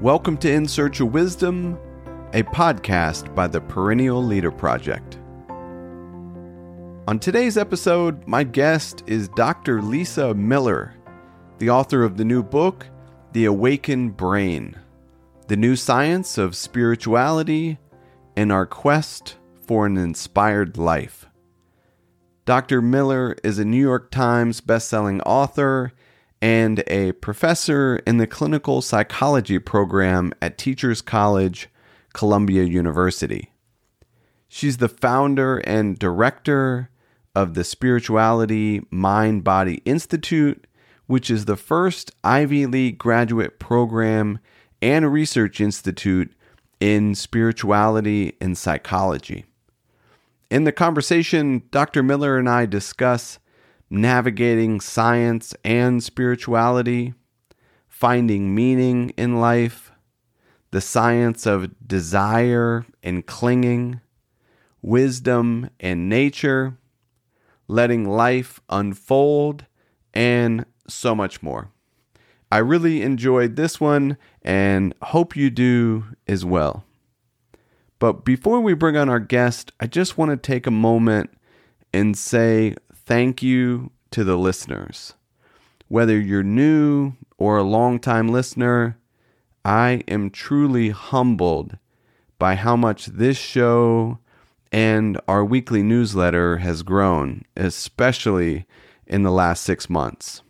Welcome to In Search of Wisdom, a podcast by the Perennial Leader Project. On today's episode, my guest is Dr. Lisa Miller, the author of the new book, The Awakened Brain The New Science of Spirituality and Our Quest for an Inspired Life. Dr. Miller is a New York Times bestselling author and a professor in the clinical psychology program at Teachers College, Columbia University. She's the founder and director of the Spirituality Mind Body Institute, which is the first Ivy League graduate program and research institute in spirituality and psychology. In the conversation, Dr. Miller and I discuss navigating science and spirituality, finding meaning in life, the science of desire and clinging, wisdom and nature, letting life unfold, and so much more. I really enjoyed this one and hope you do as well. But before we bring on our guest, I just want to take a moment and say thank you to the listeners. Whether you're new or a long-time listener, I am truly humbled by how much this show and our weekly newsletter has grown, especially in the last six months.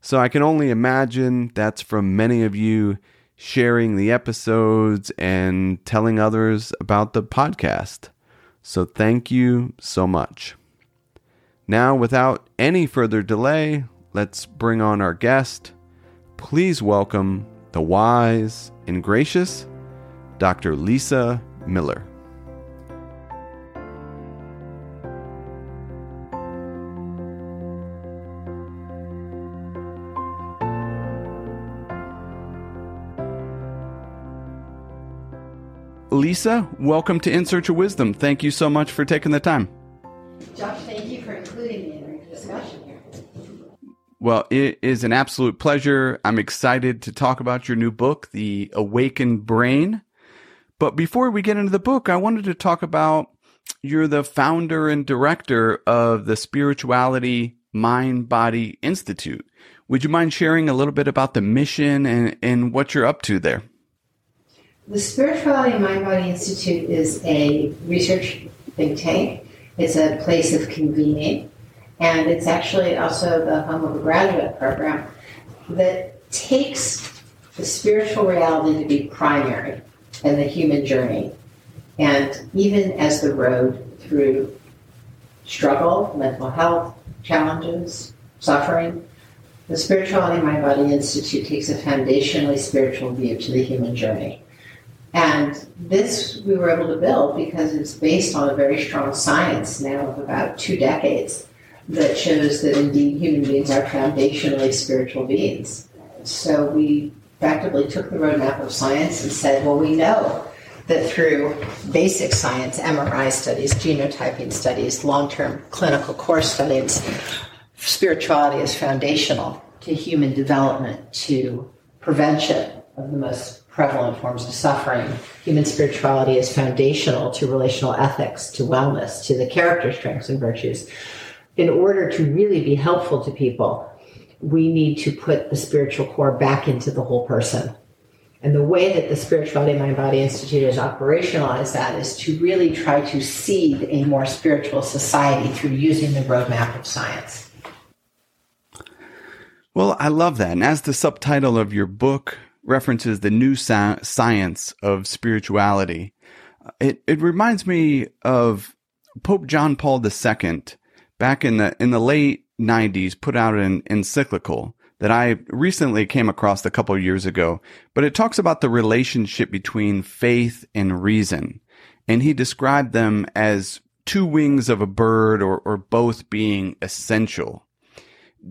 So I can only imagine that's from many of you sharing the episodes and telling others about the podcast. So thank you so much. Now, without any further delay, let's bring on our guest. Please welcome the wise and gracious Dr. Lisa Miller. Lisa, welcome to In Search of Wisdom. Thank you so much for taking the time. Josh, thank you for including me in our discussion here. Well, it is an absolute pleasure. I'm excited to talk about your new book, The Awakened Brain. But before we get into the book, I wanted to talk about you're the founder and director of the Spirituality Mind Body Institute. Would you mind sharing a little bit about the mission and, and what you're up to there? The Spirituality Mind Body Institute is a research think tank it's a place of convening, and it's actually also the home of a graduate program that takes the spiritual reality to be primary in the human journey. And even as the road through struggle, mental health challenges, suffering, the Spirituality Mind Body Institute takes a foundationally spiritual view to the human journey. And this we were able to build because it's based on a very strong science now of about two decades that shows that indeed human beings are foundationally spiritual beings. So we effectively took the roadmap of science and said, well, we know that through basic science, MRI studies, genotyping studies, long term clinical course studies, spirituality is foundational to human development, to prevention of the most prevalent forms of suffering. Human spirituality is foundational to relational ethics, to wellness, to the character strengths and virtues. In order to really be helpful to people, we need to put the spiritual core back into the whole person. And the way that the Spirituality Mind Body Institute has operationalized that is to really try to seed a more spiritual society through using the roadmap of science. Well, I love that. And as the subtitle of your book references the new science of spirituality. Uh, it it reminds me of Pope John Paul II back in the in the late 90s put out an encyclical that I recently came across a couple years ago, but it talks about the relationship between faith and reason. And he described them as two wings of a bird or, or both being essential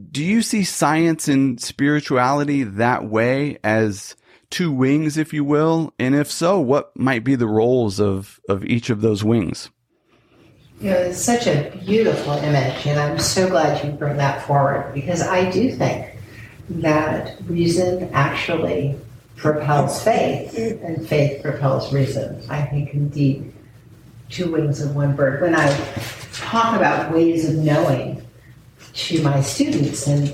do you see science and spirituality that way as two wings, if you will? And if so, what might be the roles of, of each of those wings? You know, it's such a beautiful image, and I'm so glad you bring that forward because I do think that reason actually propels faith, and faith propels reason. I think indeed two wings of one bird. When I talk about ways of knowing to my students, and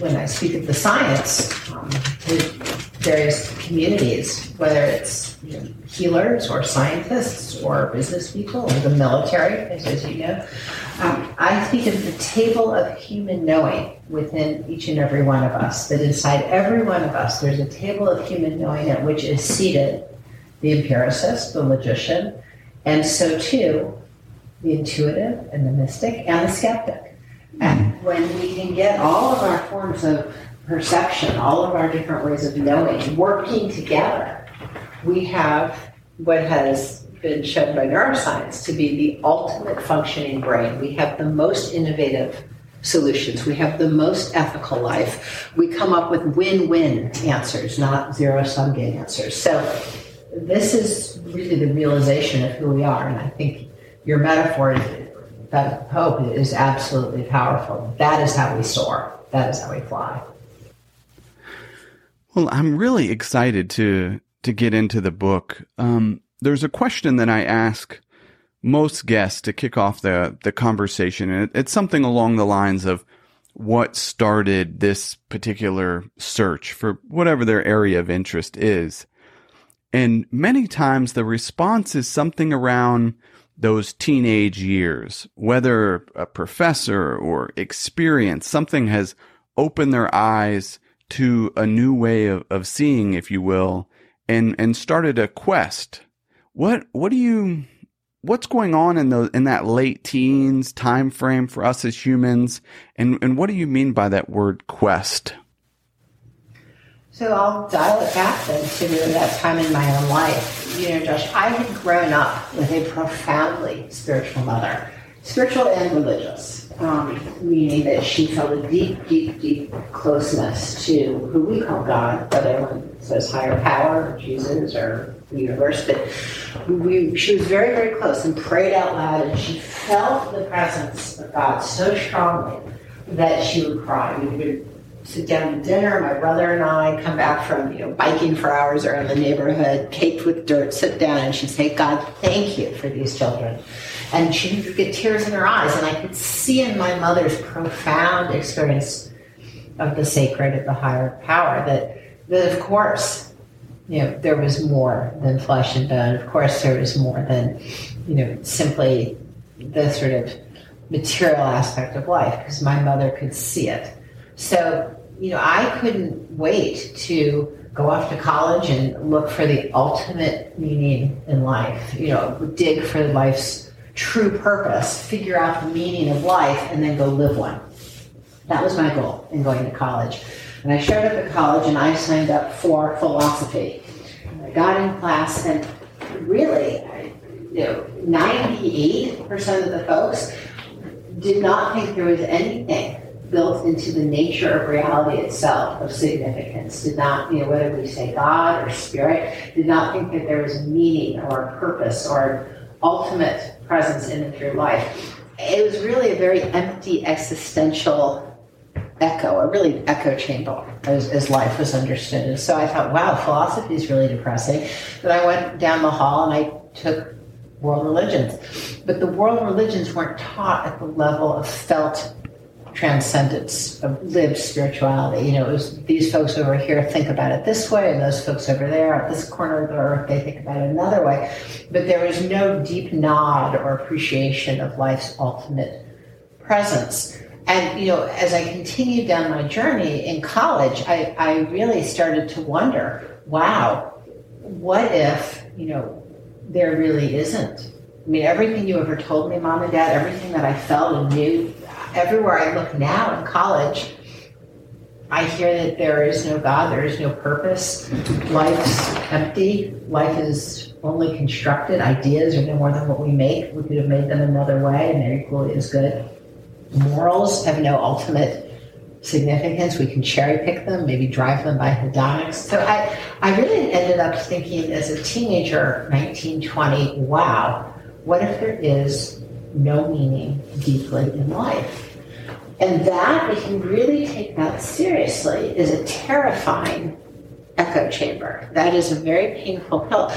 when I speak of the science um, to various communities, whether it's you know, healers or scientists or business people or the military, as you know, um, I speak of the table of human knowing within each and every one of us. That inside every one of us, there's a table of human knowing at which is seated the empiricist, the logician, and so too the intuitive and the mystic and the skeptic. And when we can get all of our forms of perception, all of our different ways of knowing working together, we have what has been shown by neuroscience to be the ultimate functioning brain. We have the most innovative solutions. We have the most ethical life. We come up with win win answers, not zero sum game answers. So, this is really the realization of who we are. And I think your metaphor that hope is absolutely powerful. That is how we soar, that is how we fly. Well, I'm really excited to to get into the book. Um, there's a question that I ask most guests to kick off the the conversation, and it's something along the lines of what started this particular search for whatever their area of interest is. And many times the response is something around those teenage years, whether a professor or experience, something has opened their eyes to a new way of, of seeing, if you will, and, and started a quest. What, what do you, what's going on in the, in that late teens time frame for us as humans? And, and what do you mean by that word quest? So I'll dial it back then to that time in my own life. You know, Josh, I had grown up with a profoundly spiritual mother, spiritual and religious, um, meaning that she felt a deep, deep, deep closeness to who we call God, whether one says higher power, Jesus, or the universe. But we, she was very, very close and prayed out loud, and she felt the presence of God so strongly that she would cry. We would sit down to dinner. My brother and I come back from you know biking for hours around the neighborhood, caked with dirt. Sit down, and she'd say, "God, thank you for these children." And she'd get tears in her eyes, and I could see in my mother's profound experience of the sacred, of the higher power, that that of course, you know, there was more than flesh and bone. Of course, there was more than you know simply the sort of material aspect of life, because my mother could see it so, you know, I couldn't wait to go off to college and look for the ultimate meaning in life, you know, dig for life's true purpose, figure out the meaning of life, and then go live one. That was my goal in going to college. And I showed up at college and I signed up for philosophy. I got in class and really, you know, 98% of the folks did not think there was anything built into the nature of reality itself of significance. Did not, you know, whether we say God or spirit, did not think that there was meaning or purpose or ultimate presence in and through life. It was really a very empty existential echo, a really echo chamber as, as life was understood. And so I thought, wow, philosophy is really depressing. But I went down the hall and I took world religions. But the world religions weren't taught at the level of felt transcendence of lived spirituality. You know, it was these folks over here think about it this way, and those folks over there at this corner of the earth they think about it another way. But there was no deep nod or appreciation of life's ultimate presence. And you know, as I continued down my journey in college, I, I really started to wonder, wow, what if, you know, there really isn't I mean, everything you ever told me, mom and dad, everything that I felt and knew, everywhere I look now in college, I hear that there is no God, there is no purpose. Life's empty. Life is only constructed. Ideas are no more than what we make. We could have made them another way, and they're equally as good. Morals have no ultimate significance. We can cherry pick them, maybe drive them by hedonics. So I, I really ended up thinking as a teenager, 1920, wow, what if there is no meaning deeply in life? And that, if you really take that seriously, is a terrifying echo chamber. That is a very painful pill.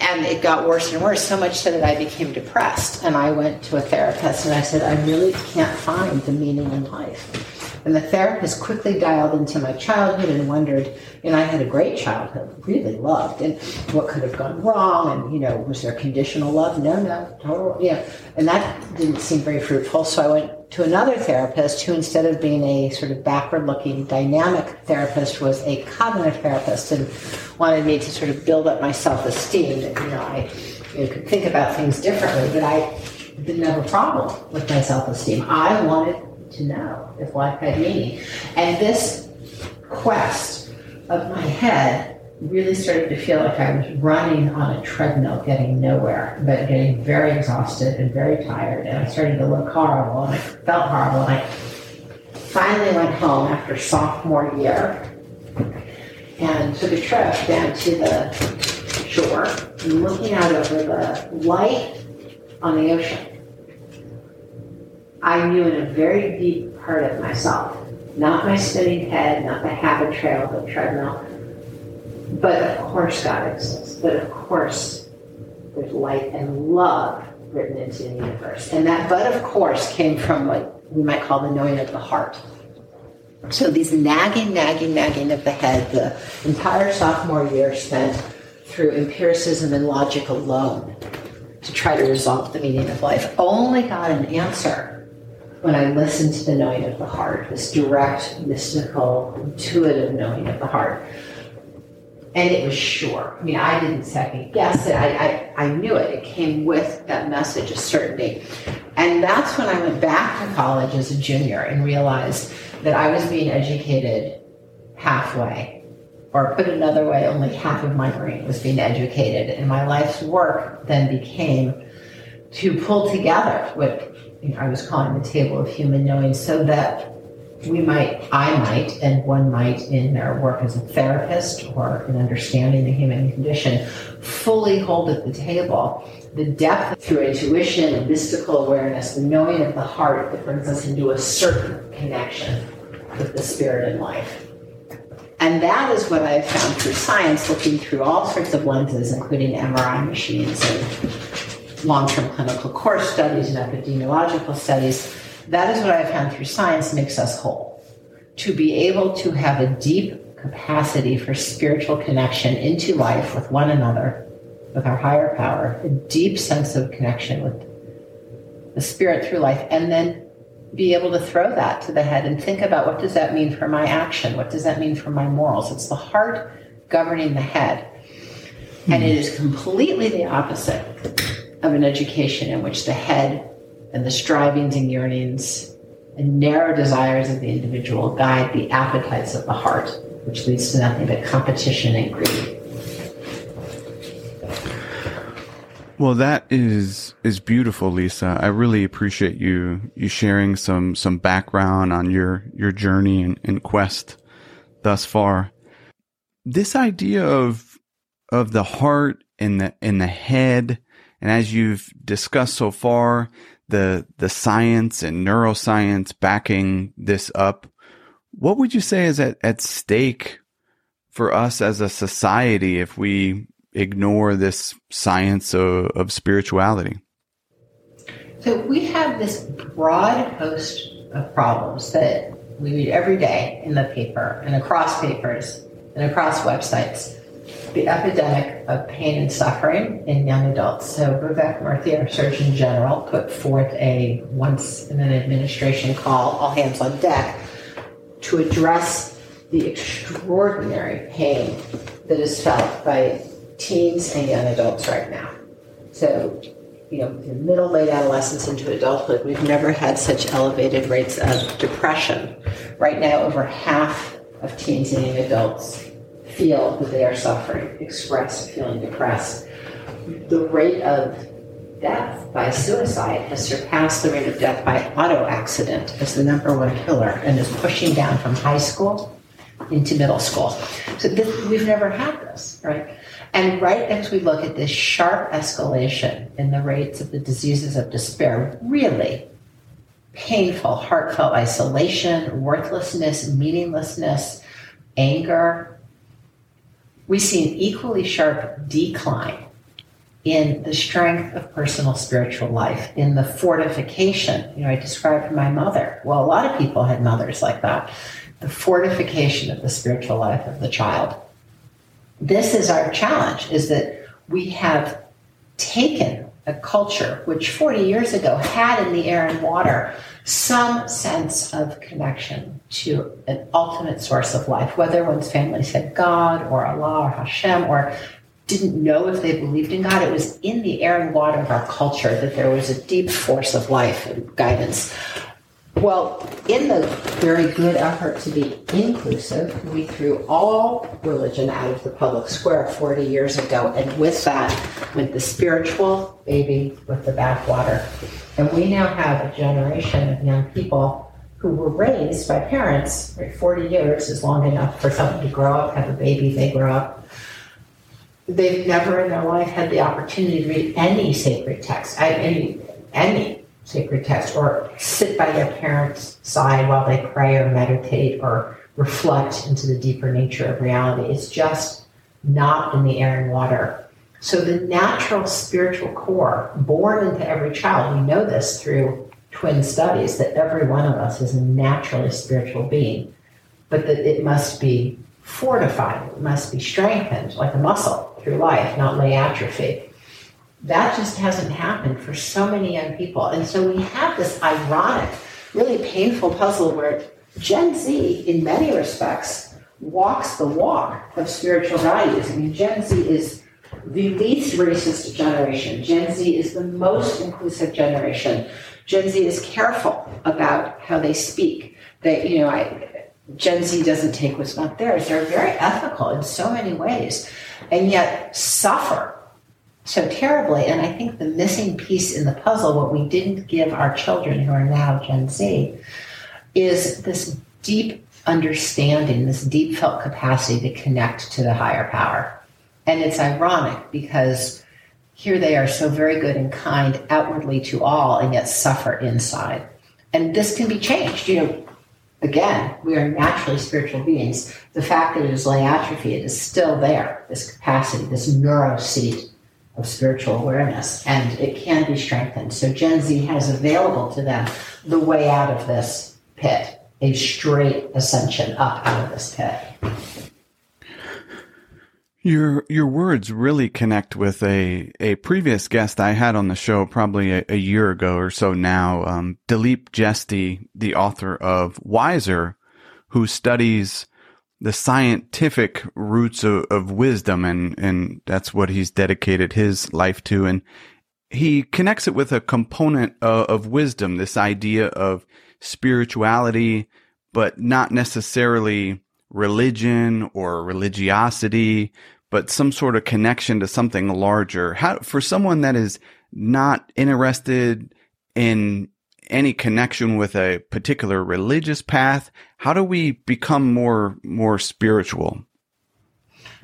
And it got worse and worse, so much so that I became depressed. And I went to a therapist and I said, I really can't find the meaning in life. And the therapist quickly dialed into my childhood and wondered, and I had a great childhood, really loved, and what could have gone wrong, and you know, was there conditional love? No, no, total, yeah. And that didn't seem very fruitful. So I went to another therapist who, instead of being a sort of backward-looking, dynamic therapist, was a cognitive therapist and wanted me to sort of build up my self-esteem. That you know, I you know, could think about things differently, but I didn't have a problem with my self-esteem. I wanted to know if life had meaning. And this quest of my head really started to feel like I was running on a treadmill, getting nowhere, but getting very exhausted and very tired. And I started to look horrible and I felt horrible. And I finally went home after sophomore year and took a trip down to the shore and looking out over the light on the ocean I knew in a very deep part of myself, not my spinning head, not the Habitrail, the treadmill, but of course God exists. But of course there's light and love written into the universe. And that but of course came from what we might call the knowing of the heart. So these nagging, nagging, nagging of the head, the entire sophomore year spent through empiricism and logic alone to try to resolve the meaning of life, only got an answer when I listened to the knowing of the heart, this direct, mystical, intuitive knowing of the heart. And it was sure. I mean, I didn't second guess it. I, I, I knew it. It came with that message of certainty. And that's when I went back to college as a junior and realized that I was being educated halfway. Or put another way, only half of my brain was being educated. And my life's work then became to pull together what I was calling the table of human knowing, so that we might, I might, and one might in their work as a therapist or in understanding the human condition, fully hold at the table the depth through intuition mystical awareness, the knowing of the heart that brings us into a certain connection with the spirit and life. And that is what I have found through science, looking through all sorts of lenses, including MRI machines and long-term clinical course studies and epidemiological studies. That is what I've found through science makes us whole. To be able to have a deep capacity for spiritual connection into life with one another, with our higher power, a deep sense of connection with the spirit through life, and then be able to throw that to the head and think about what does that mean for my action? What does that mean for my morals? It's the heart governing the head. And hmm. it is completely the opposite of an education in which the head and the strivings and yearnings and narrow desires of the individual guide the appetites of the heart, which leads to nothing but competition and greed. Well, that is is beautiful, Lisa. I really appreciate you you sharing some some background on your your journey and, and quest thus far. This idea of of the heart and the and the head and as you've discussed so far, the, the science and neuroscience backing this up, what would you say is at, at stake for us as a society if we ignore this science of, of spirituality? So we have this broad host of problems that we read every day in the paper and across papers and across websites the epidemic of pain and suffering in young adults. So Vivek Murthy, our Surgeon General, put forth a once in an administration call, all hands on deck, to address the extraordinary pain that is felt by teens and young adults right now. So, you know, middle, late adolescence into adulthood, we've never had such elevated rates of depression. Right now, over half of teens and young adults feel that they are suffering, express feeling depressed. The rate of death by suicide has surpassed the rate of death by auto accident as the number one killer and is pushing down from high school into middle school. So this, we've never had this, right? And right as we look at this sharp escalation in the rates of the diseases of despair, really painful, heartfelt isolation, worthlessness, meaninglessness, anger, we see an equally sharp decline in the strength of personal spiritual life, in the fortification. You know, I described my mother. Well, a lot of people had mothers like that. The fortification of the spiritual life of the child. This is our challenge, is that we have taken a culture which 40 years ago had in the air and water some sense of connection to an ultimate source of life, whether one's family said God or Allah or Hashem or didn't know if they believed in God. It was in the air and water of our culture that there was a deep force of life and guidance. Well, in the very good effort to be inclusive, we threw all religion out of the public square 40 years ago, and with that went the spiritual baby with the bathwater. And we now have a generation of young people who were raised by parents, right, 40 years is long enough for someone to grow up, have a baby, they grow up. They've never in their life had the opportunity to read any sacred text, any, any sacred text or sit by their parents' side while they pray or meditate or reflect into the deeper nature of reality. It's just not in the air and water. So the natural spiritual core born into every child, we know this through twin studies that every one of us is a naturally spiritual being, but that it must be fortified, it must be strengthened like a muscle through life, not lay atrophy that just hasn't happened for so many young people. And so we have this ironic, really painful puzzle where Gen Z, in many respects, walks the walk of spiritual values. I mean, Gen Z is the least racist generation. Gen Z is the most inclusive generation. Gen Z is careful about how they speak. They, you know, I, Gen Z doesn't take what's not theirs. They're very ethical in so many ways, and yet suffer so terribly. And I think the missing piece in the puzzle, what we didn't give our children who are now Gen Z, is this deep understanding, this deep felt capacity to connect to the higher power. And it's ironic because here they are so very good and kind outwardly to all and yet suffer inside. And this can be changed. You know, again, we are naturally spiritual beings. The fact that it is lay atrophy, it is still there, this capacity, this neuro seat of spiritual awareness, and it can be strengthened. So Gen Z has available to them the way out of this pit, a straight ascension up out of this pit. Your your words really connect with a a previous guest I had on the show probably a, a year ago or so now, um, Dilip the author of Wiser, who studies the scientific roots of, of wisdom and, and that's what he's dedicated his life to. And he connects it with a component of, of wisdom, this idea of spirituality, but not necessarily religion or religiosity, but some sort of connection to something larger. How, for someone that is not interested in any connection with a particular religious path? How do we become more more spiritual?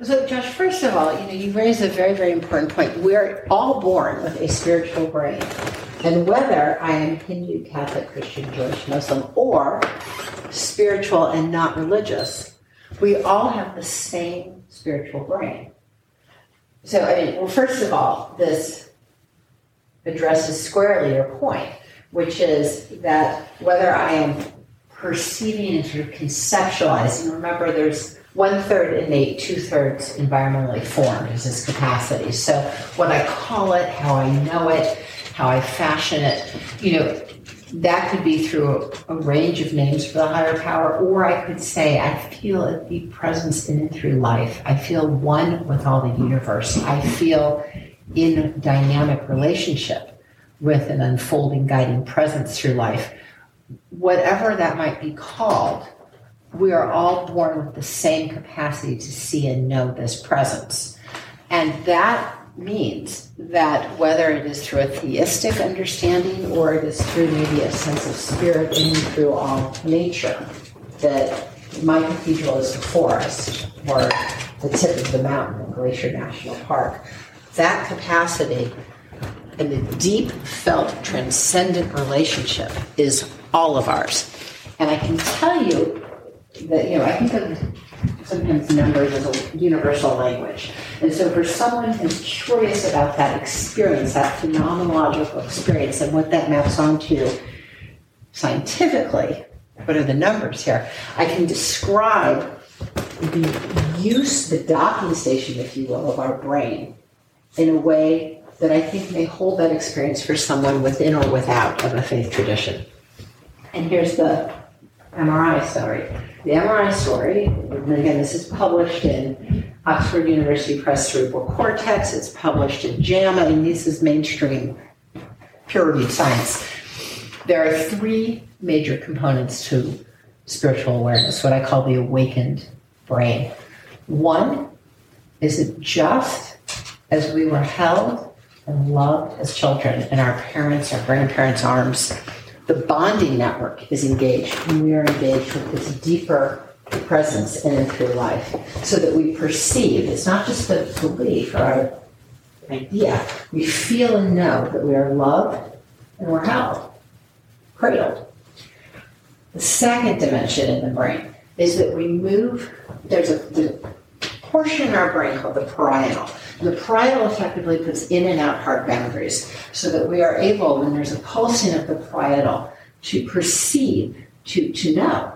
So, Josh, first of all, you know, you raise a very, very important point. We're all born with a spiritual brain. And whether I am Hindu, Catholic, Christian, Jewish, Muslim, or spiritual and not religious, we all have the same spiritual brain. So, I mean, well, first of all, this addresses squarely your point which is that whether I am perceiving and sort of conceptualizing, remember there's one third innate, two thirds environmentally formed is this capacity. So what I call it, how I know it, how I fashion it, you know, that could be through a, a, range of names for the higher power, or I could say I feel a deep presence in and through life. I feel one with all the universe. I feel in dynamic relationship with an unfolding guiding presence through life. Whatever that might be called, we are all born with the same capacity to see and know this presence. And that means that whether it is through a theistic understanding or it is through maybe a sense of spirit in through all nature, that my cathedral is the forest or the tip of the mountain in Glacier National Park. That capacity and the deep felt transcendent relationship is all of ours. And I can tell you that, you know, I think of sometimes numbers as a universal language. And so for someone who's curious about that experience, that phenomenological experience, and what that maps onto scientifically, what are the numbers here? I can describe the use, the docking station, if you will, of our brain in a way that I think may hold that experience for someone within or without of a faith tradition. And here's the MRI story. The MRI story, and again, this is published in Oxford University Press Cerebral Cortex, it's published in JAMA, and this is mainstream peer reviewed science. There are three major components to spiritual awareness, what I call the awakened brain. One is it just as we were held and loved as children in our parents' or grandparents' arms, the bonding network is engaged, and we are engaged with this deeper presence in and through life, so that we perceive. It's not just a belief or an idea. We feel and know that we are loved and we're held, cradled. The second dimension in the brain is that we move. There's a, there's a portion in our brain called the parietal. The parietal effectively puts in and out heart boundaries so that we are able, when there's a pulsing of the parietal, to perceive, to, to know.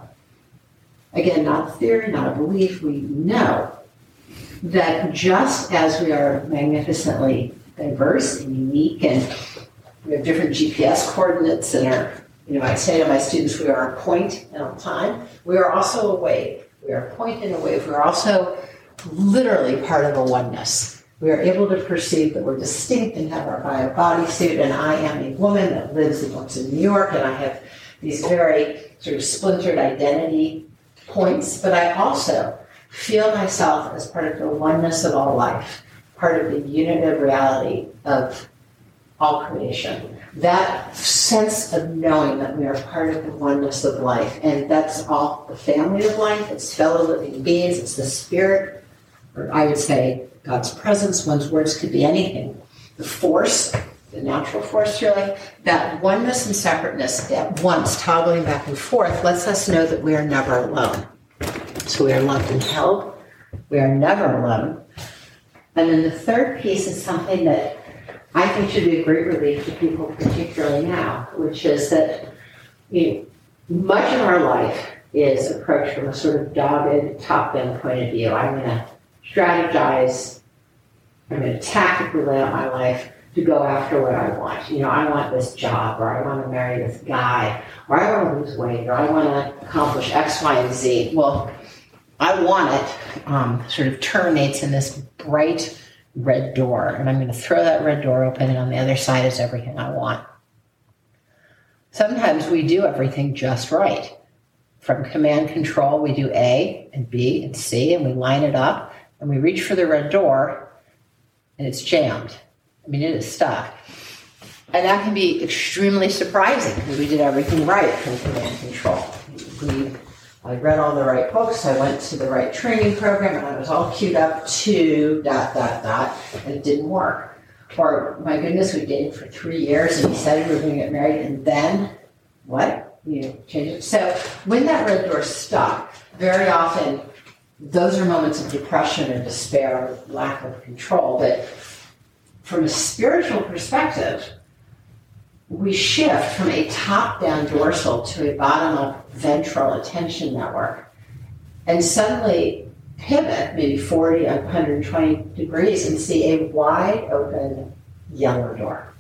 Again, not a theory, not a belief, we know that just as we are magnificently diverse and unique and we have different GPS coordinates and our, you know, I say to my students, we are a point and a time. We are also a wave. We are a point and a wave. We are also literally part of a oneness we are able to perceive that we're distinct and have our bio body suit. and I am a woman that lives and works in New York, and I have these very sort of splintered identity points, but I also feel myself as part of the oneness of all life, part of the unit of reality of all creation. That sense of knowing that we are part of the oneness of life, and that's all the family of life, it's fellow living beings, it's the spirit, or I would say God's presence, one's words could be anything. The force, the natural force your life, that oneness and separateness at once, toggling back and forth, lets us know that we are never alone. So we are loved and held. We are never alone. And then the third piece is something that I think should be a great relief to people, particularly now, which is that you know, much of our life is approached from a sort of dogged, top down point of view. I'm going to strategize. I'm going to tactically lay out my life to go after what I want. You know, I want this job, or I want to marry this guy, or I want to lose weight, or I want to accomplish X, Y, and Z. Well, I want it um, sort of terminates in this bright red door, and I'm going to throw that red door open, and on the other side is everything I want. Sometimes we do everything just right. From command control, we do A and B and C, and we line it up and we reach for the red door and it's jammed. I mean, it is stuck. And that can be extremely surprising because we did everything right from command control. We, I read all the right books, I went to the right training program, and I was all queued up to dot, dot, dot, and it didn't work. Or, my goodness, we dated for three years and said we were going to get married, and then what? You change it. So when that red door stuck, very often those are moments of depression or despair lack of control. But from a spiritual perspective, we shift from a top down dorsal to a bottom up ventral attention network and suddenly pivot maybe 40 or 120 degrees and see a wide open yellow door.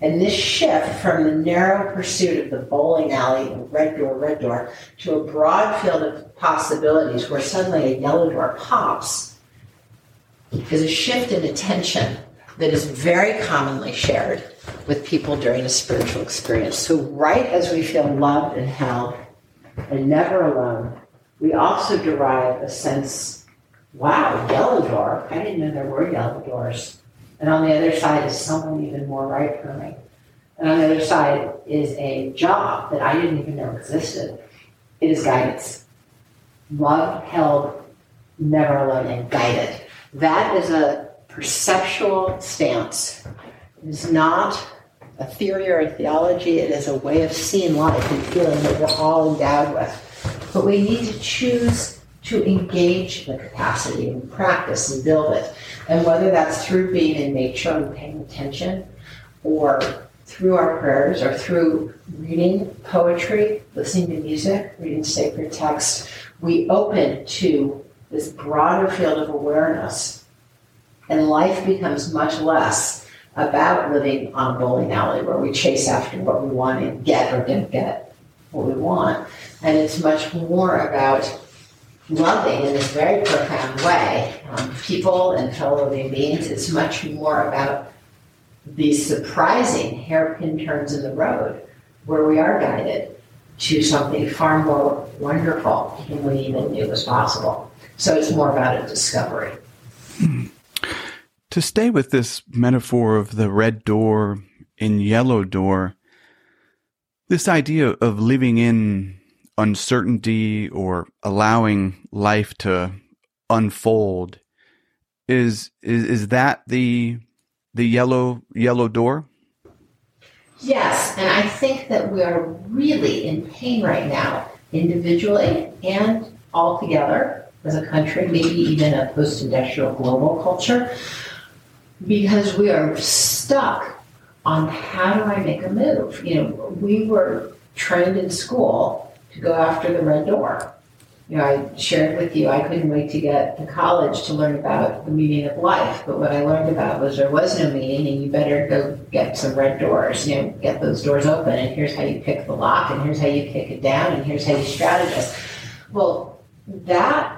And this shift from the narrow pursuit of the bowling alley, red door, red door, to a broad field of possibilities where suddenly a yellow door pops is a shift in attention that is very commonly shared with people during a spiritual experience. So, right as we feel loved and held and never alone, we also derive a sense wow, yellow door. I didn't know there were yellow doors. And on the other side is someone even more right for me. And on the other side is a job that I didn't even know existed. It is guidance. Love, held, never alone, and guided. That is a perceptual stance. It is not a theory or a theology. It is a way of seeing life and feeling that we're all endowed with. But we need to choose to engage the capacity and practice and build it. And whether that's through being in nature and paying attention, or through our prayers, or through reading poetry, listening to music, reading sacred texts, we open to this broader field of awareness. And life becomes much less about living on a bowling alley where we chase after what we want and get or don't get what we want. And it's much more about loving in this very profound way um, people and fellow living beings. It's much more about these surprising hairpin turns in the road where we are guided to something far more wonderful than we even knew was possible. So it's more about a discovery. To stay with this metaphor of the red door and yellow door, this idea of living in uncertainty or allowing life to unfold is is is that the the yellow yellow door? Yes and i think that we are really in pain right now individually and all together as a country maybe even a post-industrial global culture because we are stuck on how do i make a move? You know we were trained in school to go after the red door. You know, I shared with you I couldn't wait to get to college to learn about the meaning of life, but what I learned about was there was no meaning, and you better go get some red doors. You know, get those doors open, and here's how you pick the lock, and here's how you kick it down, and here's how you strategize. Well, that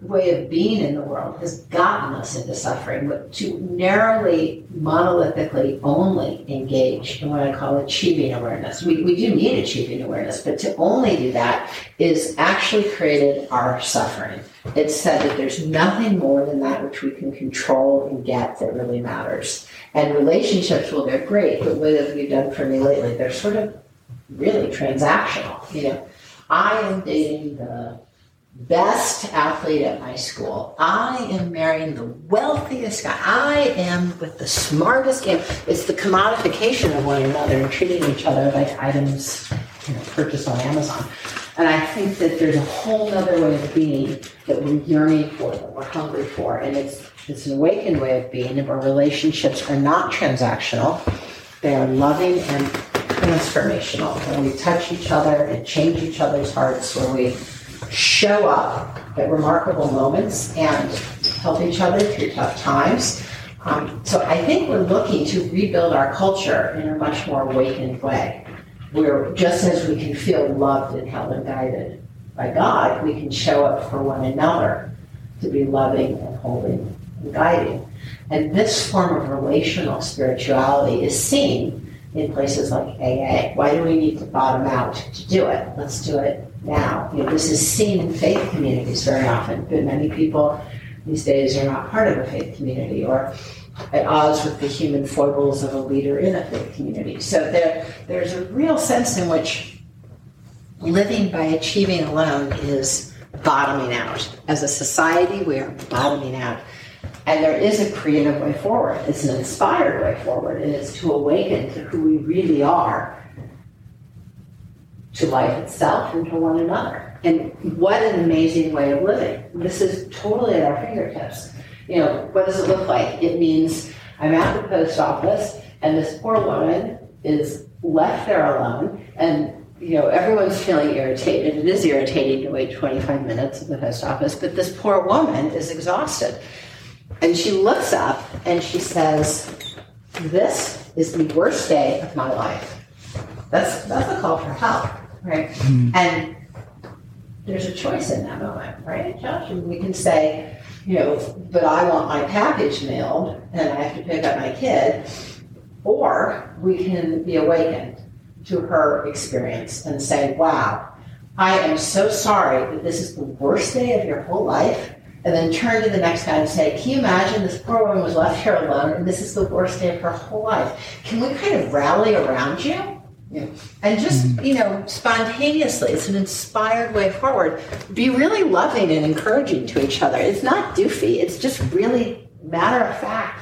way of being in the world has gotten us into suffering, but to narrowly, monolithically only engage in what I call achieving awareness. We, we do need achieving awareness, but to only do that is actually created our suffering. It's said that there's nothing more than that which we can control and get that really matters. And relationships, well, they're great, but what have you done for me lately? They're sort of really transactional. You know, I am dating the best athlete at my school. I am marrying the wealthiest guy. I am with the smartest game. It's the commodification of one another and treating each other like items you know, purchased on Amazon. And I think that there's a whole other way of being that we're yearning for, that we're hungry for. And it's it's an awakened way of being, our relationships are not transactional. They are loving and transformational. Where we touch each other and change each other's hearts, where we show up at remarkable moments and help each other through tough times. Um, so I think we're looking to rebuild our culture in a much more awakened way, where just as we can feel loved and held and guided by God, we can show up for one another to be loving and holding and guiding. And this form of relational spirituality is seen in places like AA. Why do we need to bottom out to do it? Let's do it now. You know, this is seen in faith communities very often, but many people these days are not part of a faith community or at odds with the human foibles of a leader in a faith community. So there, there's a real sense in which living by achieving alone is bottoming out. As a society, we are bottoming out. And there is a creative way forward. It's an inspired way forward, and it's to awaken to who we really are to life itself and to one another. And what an amazing way of living. This is totally at our fingertips. You know, what does it look like? It means I'm at the post office and this poor woman is left there alone and you know, everyone's feeling irritated. It is irritating to wait 25 minutes at the post office, but this poor woman is exhausted. And she looks up and she says, This is the worst day of my life. That's, that's a call for help right? Mm. And there's a choice in that moment, right, Josh? we can say, you know, but I want my package mailed and I have to pick up my kid, or we can be awakened to her experience and say, wow, I am so sorry that this is the worst day of your whole life. And then turn to the next guy and say, Can you imagine this poor woman was left here alone and this is the worst day of her whole life? Can we kind of rally around you? Yeah. And just, mm-hmm. you know, spontaneously, it's an inspired way forward. Be really loving and encouraging to each other. It's not doofy, it's just really matter of fact,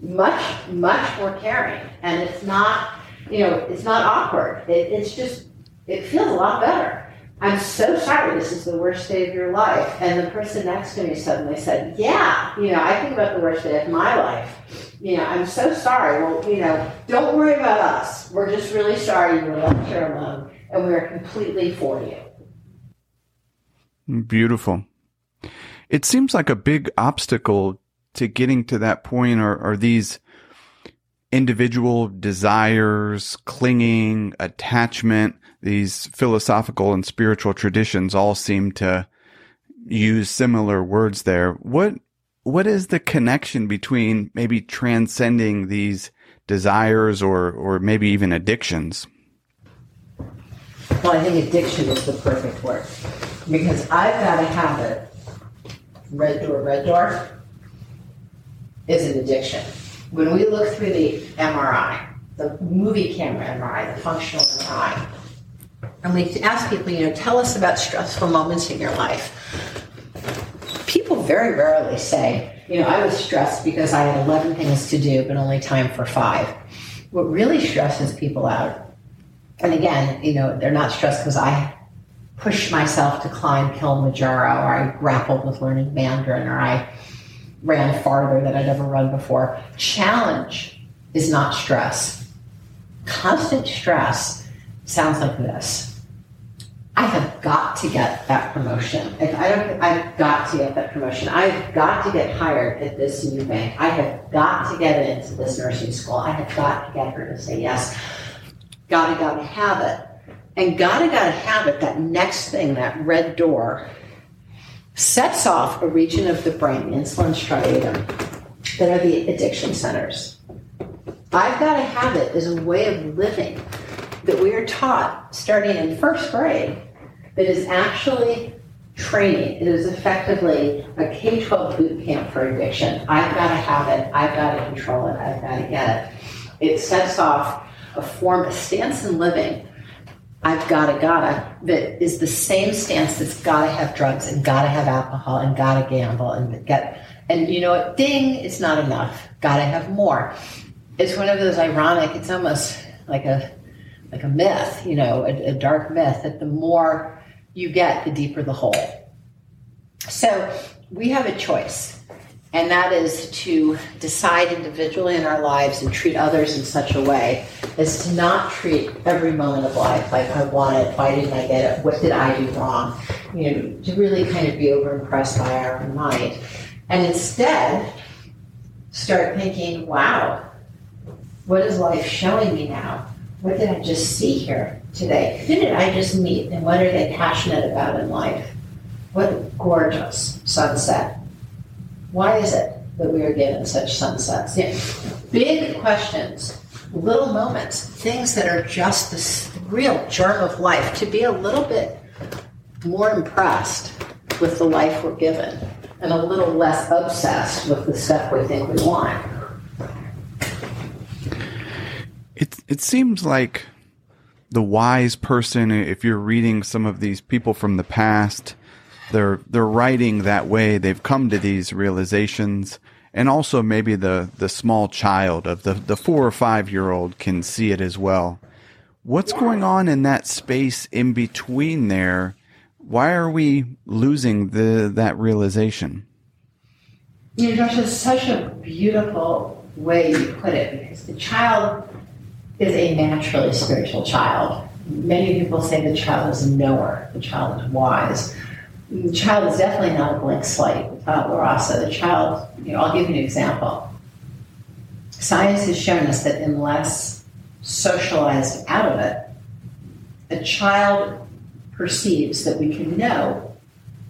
much, much more caring. And it's not, you know, it's not awkward. It, it's just, it feels a lot better. I'm so sorry, this is the worst day of your life. And the person next to me suddenly said, Yeah, you know, I think about the worst day of my life. You know, I'm so sorry. Well, you know, don't worry about us. We're just really sorry you were left here alone, and we are completely for you. Beautiful. It seems like a big obstacle to getting to that point are, are these individual desires, clinging, attachment, these philosophical and spiritual traditions all seem to use similar words there. What what is the connection between maybe transcending these desires or or maybe even addictions? Well, I think addiction is the perfect word because I've got a habit. Red door, red door is an addiction. When we look through the MRI, the movie camera MRI, the functional MRI, and we ask people, you know, tell us about stressful moments in your life. People very rarely say, you know, I was stressed because I had 11 things to do, but only time for five. What really stresses people out, and again, you know, they're not stressed because I pushed myself to climb Kilimanjaro, or I grappled with learning Mandarin, or I ran farther than I'd ever run before. Challenge is not stress. Constant stress sounds like this. I have got to get that promotion. If I don't, I've got to get that promotion. I've got to get hired at this new bank. I have got to get into this nursing school. I have got to get her to say yes. Gotta, gotta have it. And gotta, gotta have it, that next thing, that red door, sets off a region of the brain, insula striatum, that are the addiction centers. I've got to have it as a way of living that we are taught starting in first grade that is actually training. It is effectively a K 12 boot camp for addiction. I've got to have it, I've got to control it, I've got to get it. It sets off a form, a stance in living. I've gotta, gotta, that is the same stance that's gotta have drugs and gotta have alcohol and gotta gamble and get, and you know what, ding, it's not enough. Gotta have more. It's one of those ironic, it's almost like a like a myth, you know, a, a dark myth that the more you get, the deeper the hole. So we have a choice, and that is to decide individually in our lives and treat others in such a way as to not treat every moment of life like I want it, why didn't I get it, what did I do wrong? You know, to really kind of be over impressed by our own mind. And instead, start thinking, wow, what is life showing me now? What did I just see here today? Who did I just meet and what are they passionate about in life? What gorgeous sunset. Why is it that we are given such sunsets? Yeah. Big questions, little moments, things that are just the real germ of life, to be a little bit more impressed with the life we're given and a little less obsessed with the stuff we think we want. It it seems like the wise person, if you're reading some of these people from the past, they're they're writing that way. They've come to these realizations, and also maybe the the small child of the the four or five year old can see it as well. What's going on in that space in between there? Why are we losing the that realization? You Josh, such a beautiful way you put it because the child is a naturally spiritual child. Many people say the child is a knower, the child is wise. The child is definitely not a blank slate tabula rasa. The child, you know, I'll give you an example. Science has shown us that unless socialized out of it, a child perceives that we can know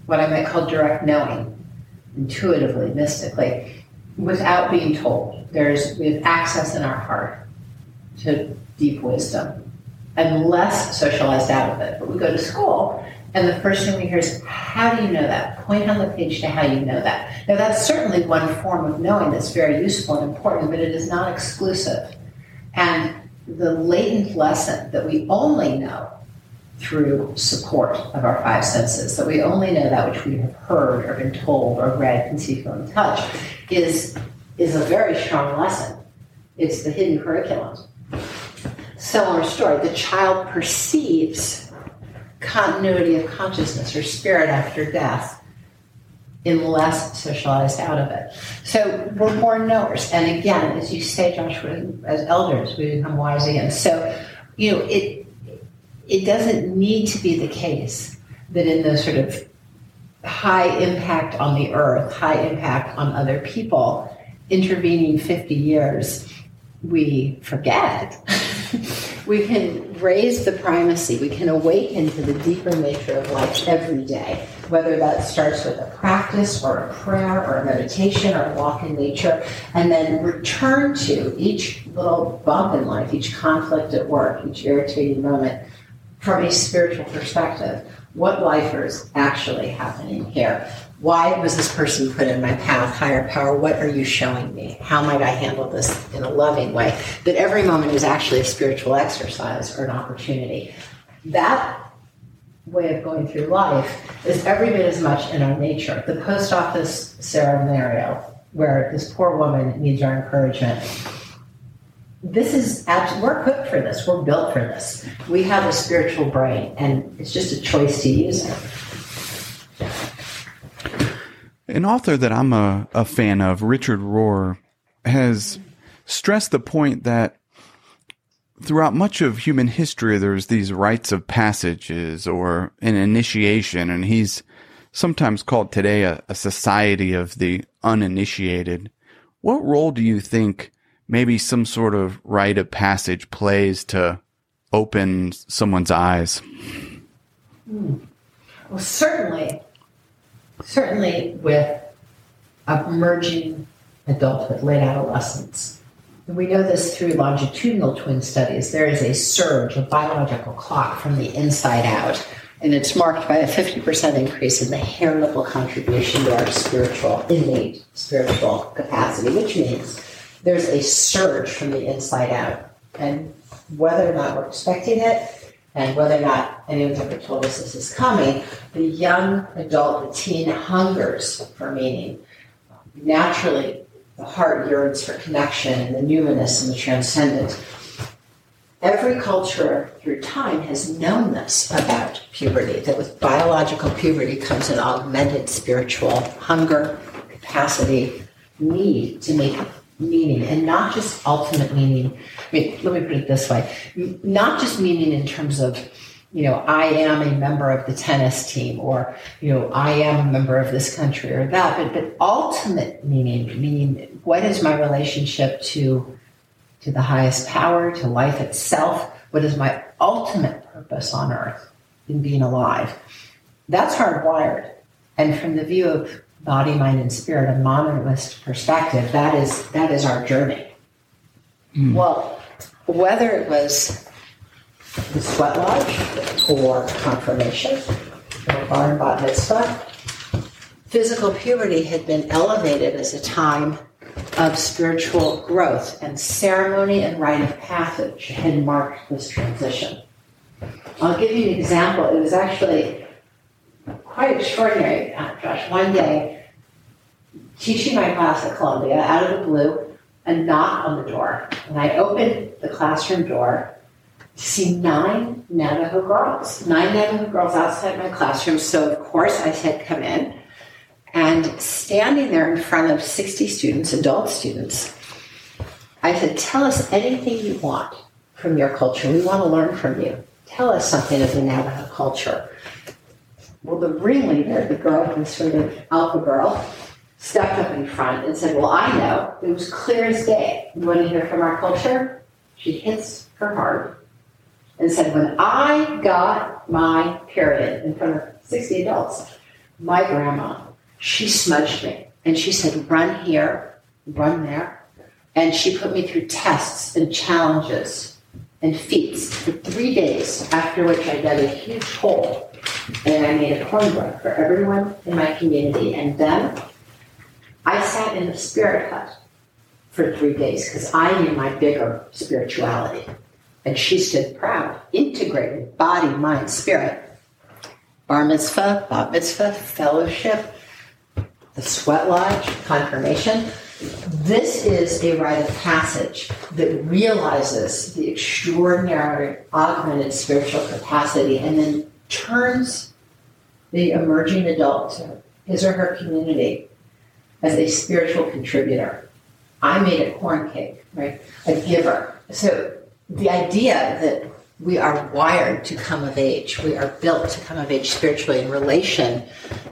what I might call direct knowing, intuitively, mystically, without being told. There's we have access in our heart to deep wisdom and less socialized out of it. But we go to school, and the first thing we hear is, How do you know that? Point on the page to how you know that. Now, that's certainly one form of knowing that's very useful and important, but it is not exclusive. And the latent lesson that we only know through support of our five senses, that we only know that which we have heard or been told or read, see, feel, and touch, is, is a very strong lesson. It's the hidden curriculum similar story. The child perceives continuity of consciousness or spirit after death unless socialized out of it. So we're more knowers. And again, as you say, Joshua, as elders, we become wise again. So, you know, it it doesn't need to be the case that in those sort of high impact on the earth, high impact on other people, intervening 50 years, we forget. we can raise the primacy, we can awaken to the deeper nature of life every day, whether that starts with a practice or a prayer or a meditation or a walk in nature, and then return to each little bump in life, each conflict at work, each irritating moment from a spiritual perspective. What life is actually happening here? Why was this person put in my path? Higher power, what are you showing me? How might I handle this in a loving way? That every moment is actually a spiritual exercise or an opportunity. That way of going through life is every bit as much in our nature. The post office scenario, where this poor woman needs our encouragement. This is we're equipped for this. We're built for this. We have a spiritual brain, and it's just a choice to use it. An author that I'm a, a fan of, Richard Rohr, has stressed the point that throughout much of human history, there's these rites of passages or an initiation, and he's sometimes called today a, a society of the uninitiated. What role do you think maybe some sort of rite of passage plays to open someone's eyes? Hmm. Well, certainly certainly with emerging adulthood, late adolescence. we know this through longitudinal twin studies. There is a surge, a biological clock from the inside out, and it's marked by a 50% increase in the heritable contribution to our spiritual, innate spiritual capacity, which means there's a surge from the inside out. And whether or not we're expecting it, and whether or not anyone's ever told us this is coming, the young adult, the teen hungers for meaning. Naturally, the heart yearns for connection and the numinous and the transcendent. Every culture through time has known this about puberty, that with biological puberty comes an augmented spiritual hunger, capacity, need to make meaning and not just ultimate meaning. I mean, let me put it this way not just meaning in terms of, you know, I am a member of the tennis team or, you know, I am a member of this country or that, but, but ultimate meaning, meaning what is my relationship to, to the highest power, to life itself? What is my ultimate purpose on earth in being alive? That's hardwired. And from the view of body, mind, and spirit, a monolith perspective, that is that is our journey. Mm. Well, whether it was the sweat lodge or confirmation or bar and bat mitzvah, physical puberty had been elevated as a time of spiritual growth, and ceremony and rite of passage had marked this transition. I'll give you an example. It was actually quite extraordinary, uh, Josh. One day, teaching my class at Columbia, out of the blue, a knock on the door. And I opened the classroom door to see nine Navajo girls, nine Navajo girls outside my classroom. So, of course, I said, come in. And standing there in front of 60 students, adult students, I said, tell us anything you want from your culture. We want to learn from you. Tell us something of the Navajo culture. Well, the ringleader, the girl who was sort of alpha girl, stepped up in front and said, Well, I know. It was clear as day. You want to hear from our culture? She hits her heart and said, When I got my period in front of 60 adults, my grandma, she smudged me. And she said, Run here, run there. And she put me through tests and challenges and feats for three days, after which I dug a huge hole and I made a cornbread for everyone in my community. And then I sat in the spirit hut for three days because I knew my bigger spirituality. And she stood proud, integrated body, mind, spirit. Bar mitzvah, bat mitzvah, fellowship, the sweat lodge, confirmation. This is a rite of passage that realizes the extraordinary augmented spiritual capacity and then turns the emerging adult to his or her community as a spiritual contributor. I made a corn cake, right? A giver. So the idea that we are wired to come of age, we are built to come of age spiritually in relation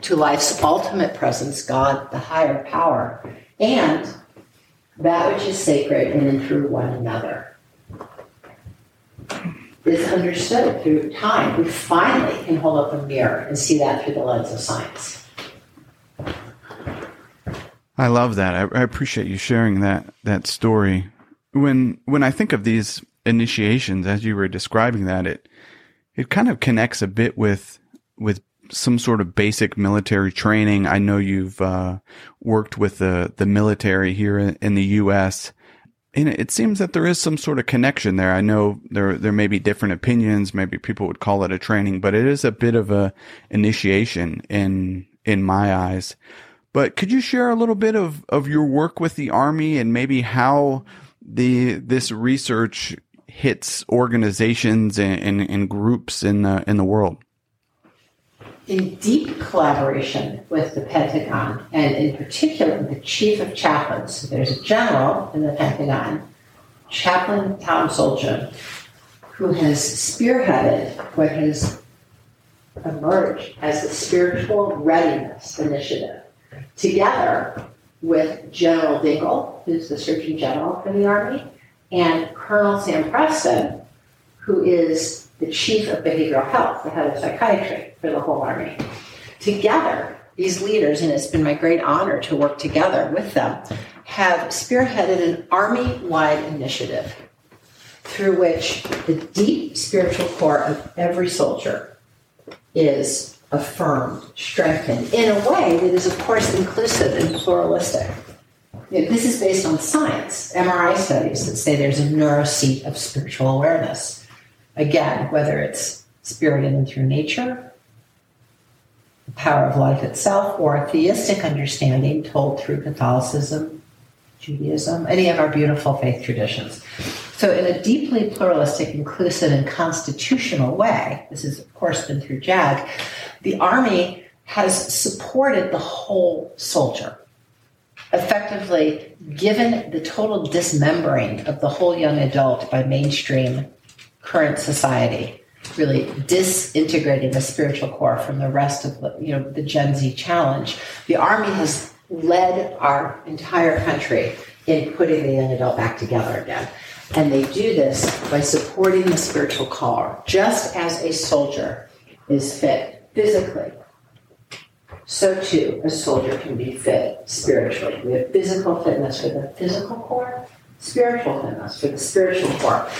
to life's ultimate presence, God, the higher power, and that which is sacred in and through one another is understood through time. We finally can hold up a mirror and see that through the lens of science. I love that. I, I appreciate you sharing that that story. When when I think of these initiations, as you were describing that, it it kind of connects a bit with with some sort of basic military training. I know you've uh, worked with the the military here in, in the U.S. And it seems that there is some sort of connection there. I know there there may be different opinions. Maybe people would call it a training, but it is a bit of a initiation in in my eyes. But could you share a little bit of, of your work with the Army and maybe how the this research hits organizations and, and, and groups in the in the world? In deep collaboration with the Pentagon, and in particular the Chief of Chaplains. There's a general in the Pentagon, Chaplain Tom Solhjem, who has spearheaded what has emerged as the Spiritual Readiness Initiative together with General Dingle, who's the Surgeon General for the Army, and Colonel Sam Preston, who is the Chief of Behavioral Health, the head of psychiatry for the whole Army. Together, these leaders, and it's been my great honor to work together with them, have spearheaded an Army wide initiative through which the deep spiritual core of every soldier is affirmed, strengthened in a way that is, of course, inclusive and pluralistic. This is based on science, MRI studies that say there's a neuroseat of spiritual awareness. Again, whether it's spirit in and through nature, the power of life itself, or a theistic understanding told through Catholicism, Judaism, any of our beautiful faith traditions. So, in a deeply pluralistic, inclusive, and constitutional way, this has, of course, been through JAG, the Army has supported the whole soldier. Effectively, given the total dismembering of the whole young adult by mainstream current society, really disintegrating the spiritual core from the rest of the, you know, the Gen Z challenge. The Army has led our entire country in putting the young adult back together again. And they do this by supporting the spiritual core, just as a soldier is fit physically, so too a soldier can be fit spiritually. We have physical fitness for the physical core, spiritual fitness for the spiritual core.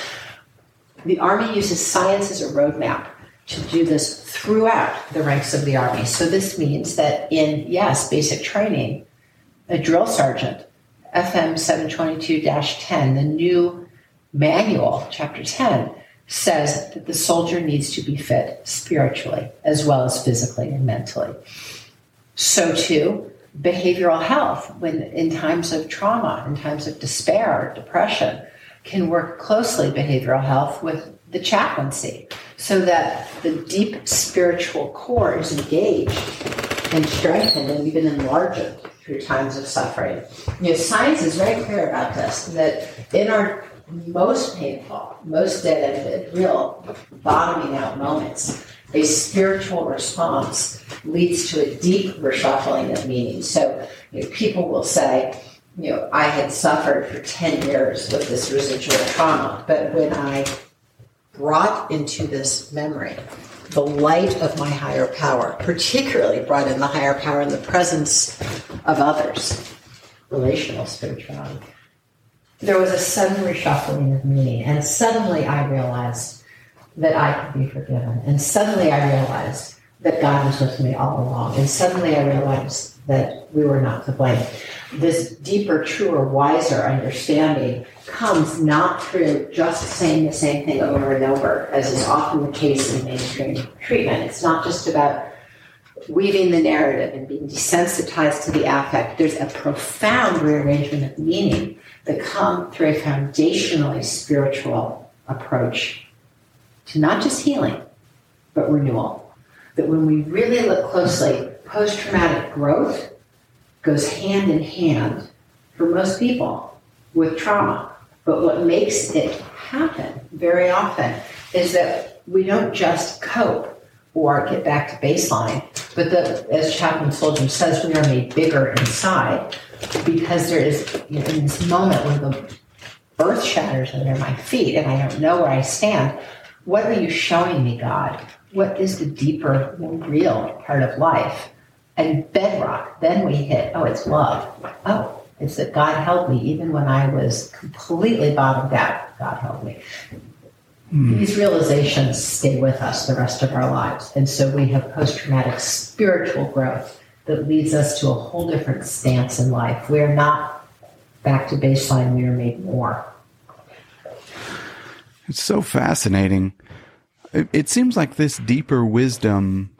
The Army uses science as a roadmap to do this throughout the ranks of the Army. So this means that in, yes, basic training, a drill sergeant, FM 722 10, the new manual, chapter 10, says that the soldier needs to be fit spiritually as well as physically and mentally. So, too, behavioral health, when in times of trauma, in times of despair, depression, can work closely behavioral health with the chaplaincy so that the deep spiritual core is engaged and strengthened and even enlarged through times of suffering. You know, science is very clear about this, that in our most painful, most dead-ended, real bottoming out moments, a spiritual response leads to a deep reshuffling of meaning. So you know, people will say, you know, I had suffered for 10 years with this residual trauma, but when I brought into this memory the light of my higher power, particularly brought in the higher power in the presence of others, relational spirituality, there was a sudden reshuffling of meaning. And suddenly I realized that I could be forgiven. And suddenly I realized that God was with me all along. And suddenly I realized that we were not to blame. This deeper, truer, wiser understanding comes not through just saying the same thing over and over, as is often the case in mainstream treatment. It's not just about weaving the narrative and being desensitized to the affect. There's a profound rearrangement of meaning that come through a foundationally spiritual approach to not just healing, but renewal. that when we really look closely, post traumatic growth goes hand in hand for most people with trauma. But what makes it happen very often is that we don't just cope or get back to baseline, but the, as Chaplain Solhjem says, we are made bigger inside because there is you know, in this moment when the earth shatters under my feet and I don't know where I stand. What are you showing me, God? What is the deeper, more real part of life? And bedrock, then we hit, oh, it's love. Oh, it's that God helped me even when I was completely bottomed out. God helped me. Mm. These realizations stay with us the rest of our lives. And so we have post traumatic spiritual growth that leads us to a whole different stance in life. We are not back to baseline, we are made more. It's so fascinating. It, it seems like this deeper wisdom,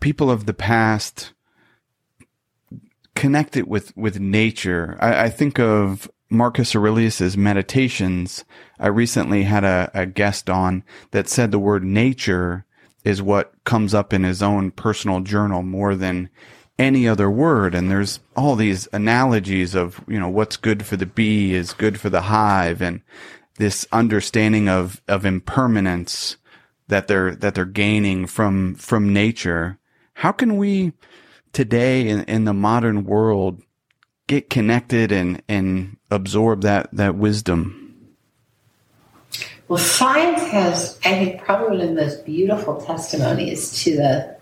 people of the past connect it with, with nature. I, I think of Marcus Aurelius's meditations. I recently had a, a guest on that said the word nature is what comes up in his own personal journal more than any other word. And there's all these analogies of, you know, what's good for the bee is good for the hive and this understanding of, of impermanence that they're, that they're gaining from, from nature. How can we today in, in the modern world get connected and, and absorb that, that wisdom? Well, science has, I think, probably one of the most beautiful testimonies to the,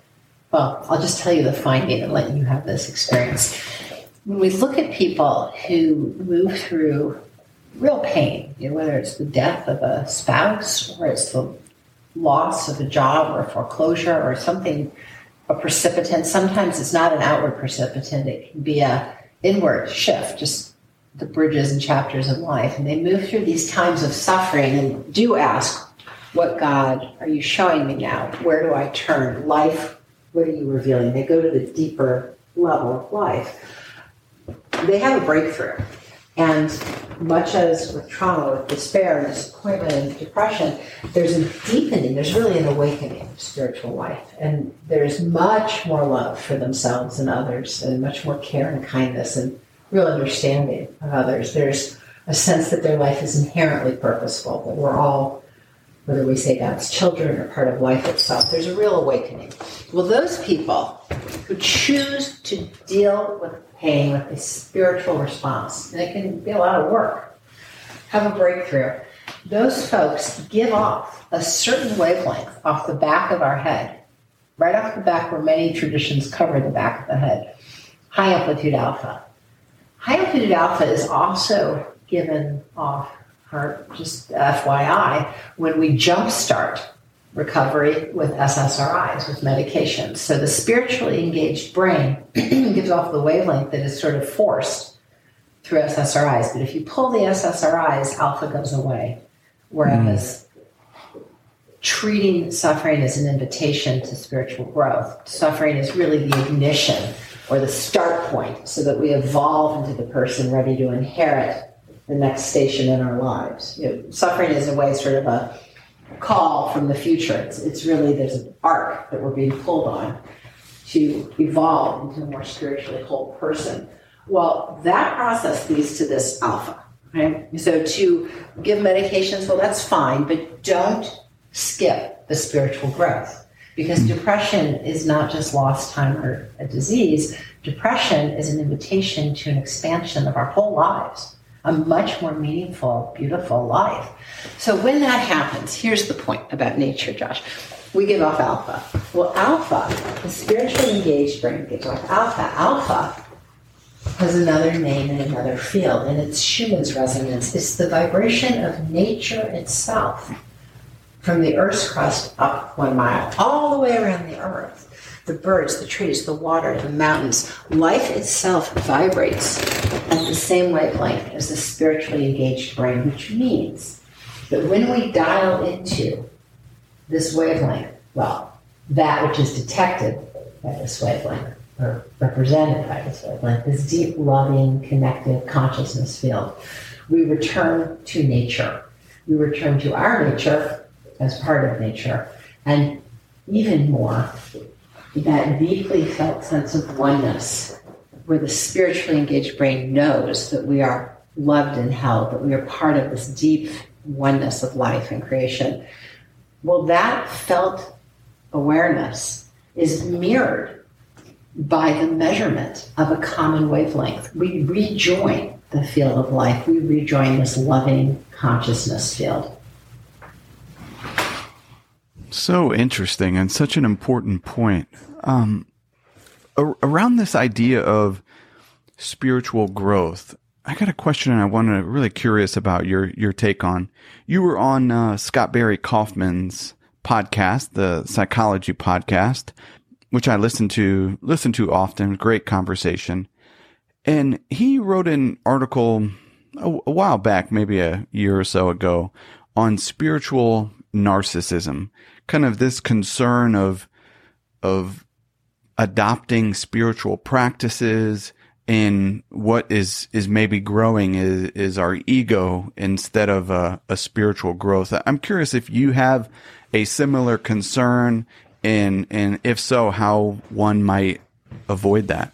well, I'll just tell you the finding and let you have this experience. When we look at people who move through real pain, you know, whether it's the death of a spouse or it's the loss of a job or a foreclosure or something, a precipitant, sometimes it's not an outward precipitant, it can be a inward shift, just the bridges and chapters of life. And they move through these times of suffering and do ask, What God are you showing me now? Where do I turn? Life, what are you revealing? They go to the deeper level of life. They have a breakthrough. And much as with trauma, with despair and disappointment and depression, there's a deepening, there's really an awakening of spiritual life. And there's much more love for themselves and others, and much more care and kindness and real understanding of others. There's a sense that their life is inherently purposeful, that we're all, whether we say God's children or part of life itself, there's a real awakening. Well, those people who choose to deal with with a spiritual response, and it can be a lot of work, have a breakthrough. Those folks give off a certain wavelength off the back of our head, right off the back where many traditions cover the back of the head, high amplitude alpha. High amplitude alpha is also given off, or just FYI, when we jumpstart recovery with SSRIs, with medications. So the spiritually engaged brain gives off the wavelength that is sort of forced through SSRIs. But if you pull the SSRIs, alpha goes away. Whereas mm. treating suffering as an invitation to spiritual growth. Suffering is really the ignition or the start point so that we evolve into the person ready to inherit the next station in our lives. You know, suffering is a way sort of a call from the future. It's, it's really, there's an arc that we're being pulled on to evolve into a more spiritually whole person. Well, that process leads to this alpha. Right? So to give medications, well, that's fine, but don't skip the spiritual growth. Because depression is not just lost time or a disease. Depression is an invitation to an expansion of our whole lives a much more meaningful, beautiful life. So when that happens, here's the point about nature, Josh. We give off alpha. Well, alpha, the spiritually engaged brain gives off alpha. Alpha has another name in another field, and it's Schumann's resonance. It's the vibration of nature itself from the Earth's crust up one mile, all the way around the Earth the birds, the trees, the water, the mountains. Life itself vibrates at the same wavelength as the spiritually engaged brain, which means that when we dial into this wavelength, well, that which is detected by this wavelength, or represented by this wavelength, this deep, loving, connected consciousness field, we return to nature. We return to our nature as part of nature. And even more that deeply felt sense of oneness, where the spiritually engaged brain knows that we are loved and held, that we are part of this deep oneness of life and creation. Well, that felt awareness is mirrored by the measurement of a common wavelength. We rejoin the field of life, we rejoin this loving consciousness field. So interesting and such an important point. Um, around this idea of spiritual growth, I got a question and I wanted really curious about your your take on. You were on uh, Scott Barry Kaufman's podcast, the Psychology Podcast, which I listen to listen to often. Great conversation, and he wrote an article a, a while back, maybe a year or so ago, on spiritual narcissism kind of this concern of of adopting spiritual practices and what is is maybe growing is is our ego instead of a, a spiritual growth. I'm curious if you have a similar concern and and if so, how one might avoid that.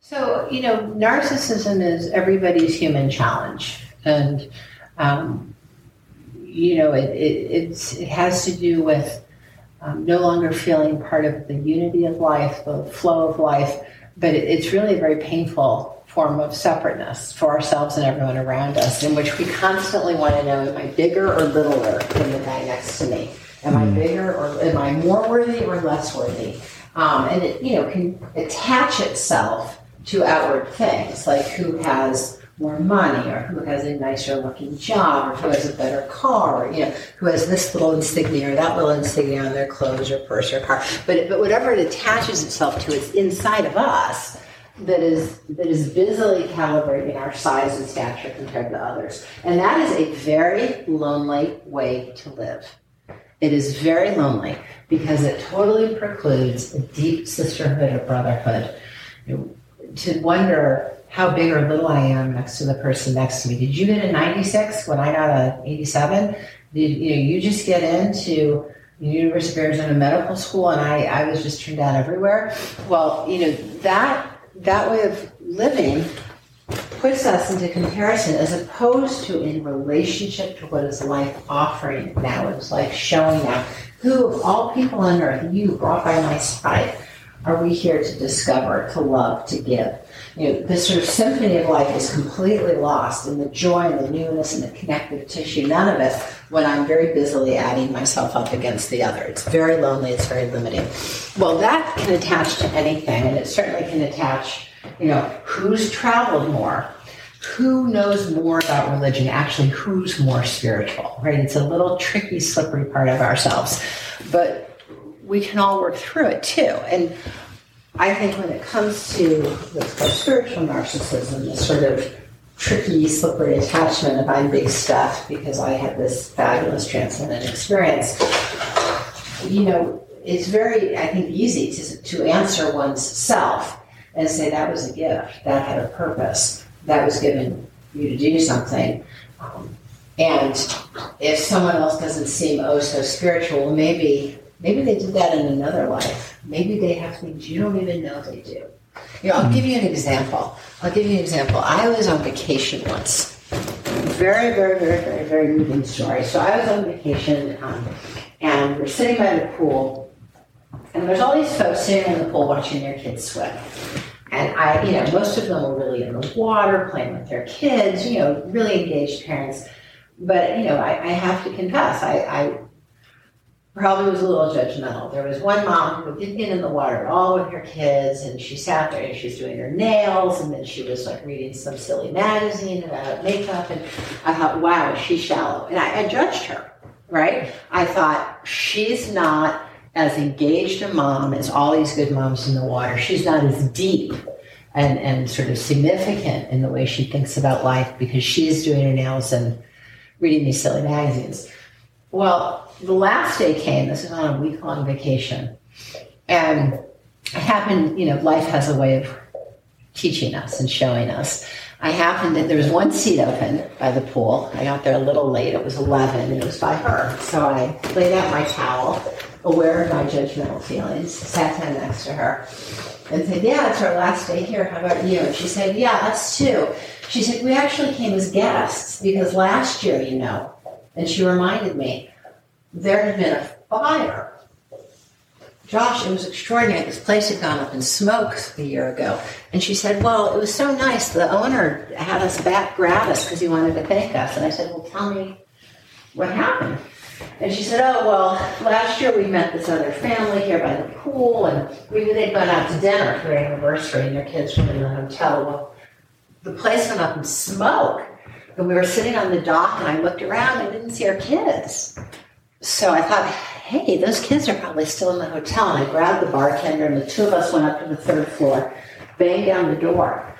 So you know, narcissism is everybody's human challenge, and um, you know, it, it, it has to do with um, no longer feeling part of the unity of life, the flow of life, but it, it's really a very painful form of separateness for ourselves and everyone around us, in which we constantly want to know, am I bigger or littler than the guy next to me? Am I hmm. bigger or am I more worthy or less worthy? Um, and it, you know, can attach itself to outward things like who has more money or who has a nicer looking job or who has a better car or, you know, who has this little insignia or that little insignia on their clothes or purse or car. But, but whatever it attaches itself to, it's inside of us that is that is busily calibrating our size and stature compared to others. And that is a very lonely way to live. It is very lonely because it totally precludes a deep sisterhood or brotherhood. To wonder how big or little I am next to the person next to me. Did you get a 96 when I got a 87? Did you know you just get into the University of Arizona Medical School and I, I was just turned out everywhere? Well, you know, that that way of living puts us into comparison as opposed to in relationship to what is life offering now, what is life showing now. Who of all people on earth, you brought by my side, are we here to discover, to love, to give? You know, this sort of symphony of life is completely lost in the joy and the newness and the connective tissue. None of it when I'm very busily adding myself up against the other. It's very lonely, it's very limiting. Well, that can attach to anything, and it certainly can attach, you know, who's traveled more, who knows more about religion, actually, who's more spiritual, right? It's a little tricky, slippery part of ourselves. But we can all work through it too. And I think when it comes to what's called spiritual narcissism, the sort of tricky, slippery attachment of I'm big stuff because I had this fabulous transcendent experience, you know, it's very, I think, easy to, to answer one's self and say that was a gift, that had a purpose, that was given you to do something. Um, and if someone else doesn't seem oh so spiritual, maybe maybe they did that in another life Maybe they have things you don't even know they do. You know, I'll give you an example. I'll give you an example. I was on vacation once. Very, very, very, very, very moving story. So I was on vacation, um, and we're sitting by the pool, and there's all these folks sitting in the pool watching their kids swim. And I, you know, most of them were really in the water, playing with their kids, you know, really engaged parents. But, you know, I, I have to confess, I, I probably was a little judgmental. There was one mom who didn't get in the water at all with her kids, and she sat there and she was doing her nails, and then she was like reading some silly magazine about makeup, and I thought, wow, she's shallow, and I, I judged her. Right? I thought she's not as engaged a mom as all these good moms in the water. She's not as deep and, and sort of significant in the way she thinks about life because she's doing her nails and reading these silly magazines. Well, the last day came. This is on a week long vacation. And it happened, you know, life has a way of teaching us and showing us. I happened that there was one seat open by the pool. I got there a little late. It was 11 and it was by her. So I laid out my towel, aware of my judgmental feelings, sat down next to her and said, Yeah, it's our last day here. How about you? And she said, Yeah, us too. She said, We actually came as guests because last year, you know, and she reminded me, there had been a fire Josh, it was extraordinary. This place had gone up in smoke a year ago. And she said, Well, it was so nice. The owner had us back gratis because he wanted to thank us. And I said, Well, tell me what happened. And she said, Oh, well, last year we met this other family here by the pool, and we they'd gone out to dinner for their anniversary, and their kids were in the hotel. Well, the place went up in smoke. And we were sitting on the dock, and I looked around and didn't see our kids. So I thought, hey, those kids are probably still in the hotel. And I grabbed the bartender, and the two of us went up to the third floor, banged down the door.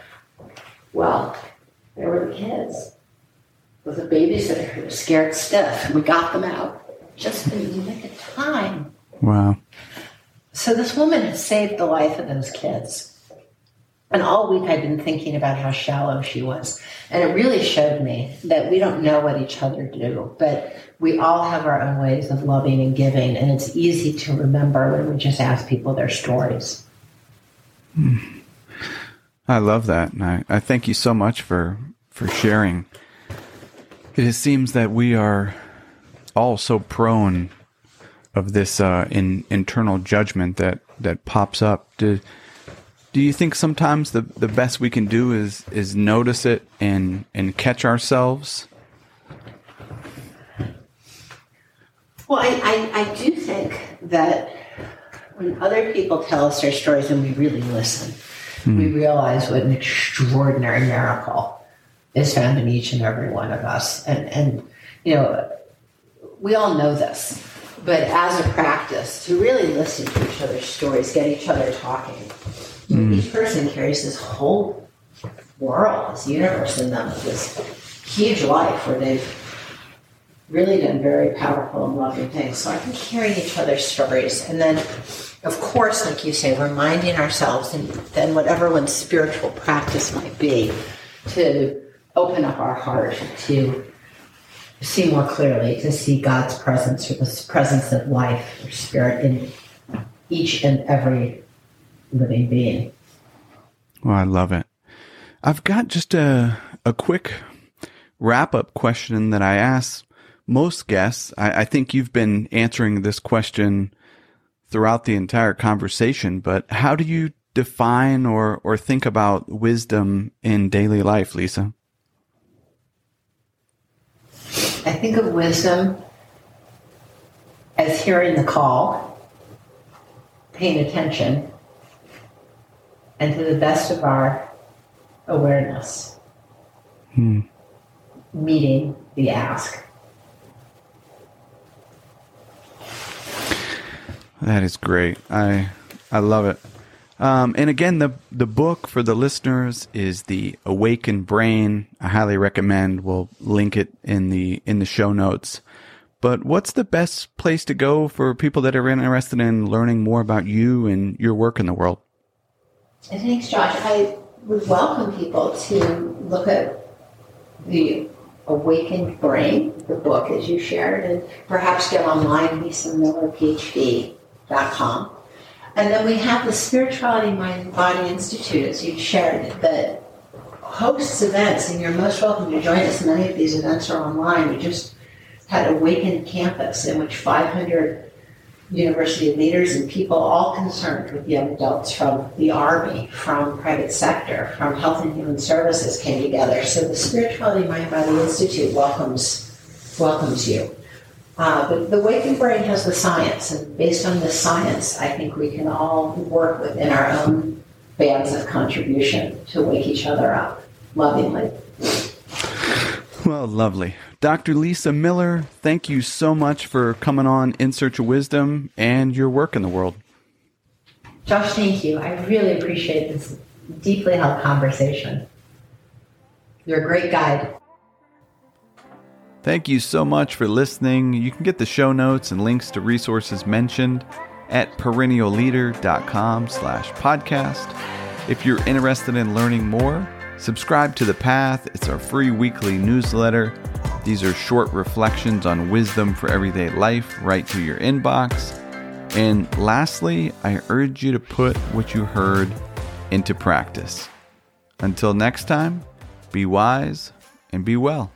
Well, there were the kids with a babysitter who was scared stiff. We got them out just in the nick of time. Wow. So this woman has saved the life of those kids. And all week I'd been thinking about how shallow she was. And it really showed me that we don't know what each other do, but we all have our own ways of loving and giving. And it's easy to remember when we just ask people their stories. I love that. And I, I thank you so much for, for sharing. It seems that we are all so prone of this uh, in, internal judgment that, that pops up. Do you think sometimes the, the best we can do is is notice it and and catch ourselves? Well, I, I, I do think that when other people tell us their stories and we really listen, hmm. we realize what an extraordinary miracle is found in each and every one of us. And and you know, we all know this, but as a practice, to really listen to each other's stories, get each other talking Mm. Each person carries this whole world, this universe in them, this huge life where they've really done very powerful and loving things. So I think hearing each other's stories and then of course, like you say, reminding ourselves and then whatever one's spiritual practice might be, to open up our heart to see more clearly, to see God's presence or the presence of life or spirit in each and every living being. Well, I love it. I've got just a, a quick wrap up question that I ask most guests. I, I think you've been answering this question throughout the entire conversation, but how do you define or, or think about wisdom in daily life, Lisa? I think of wisdom as hearing the call, paying attention, and to the best of our awareness, hmm. meeting the ask. That is great. I I love it. Um, and again, the the book for the listeners is the Awakened Brain. I highly recommend. We'll link it in the in the show notes. But what's the best place to go for people that are interested in learning more about you and your work in the world? And thanks, Josh. I would welcome people to look at the Awakened Brain, the book as you shared, and perhaps get online, lisamillerphd.com. And then we have the Spirituality Mind Body Institute, as you shared, that hosts events, and you're most welcome to join us. Many of these events are online. We just had Awakened Campus, in which 500 university leaders and people all concerned with young adults from the Army, from private sector, from health and human services came together. So the Spirituality Mind Body Institute welcomes welcomes you. Uh, but the Waking Brain has the science, and based on the science, I think we can all work within our own bands of contribution to wake each other up lovingly. Well, lovely. Dr. Lisa Miller, thank you so much for coming on In Search of Wisdom and your work in the world. Josh, thank you. I really appreciate this deeply held conversation. You're a great guide. Thank you so much for listening. You can get the show notes and links to resources mentioned at perennialleader.com slash podcast. If you're interested in learning more, Subscribe to The Path, it's our free weekly newsletter. These are short reflections on wisdom for everyday life right to your inbox. And lastly, I urge you to put what you heard into practice. Until next time, be wise and be well.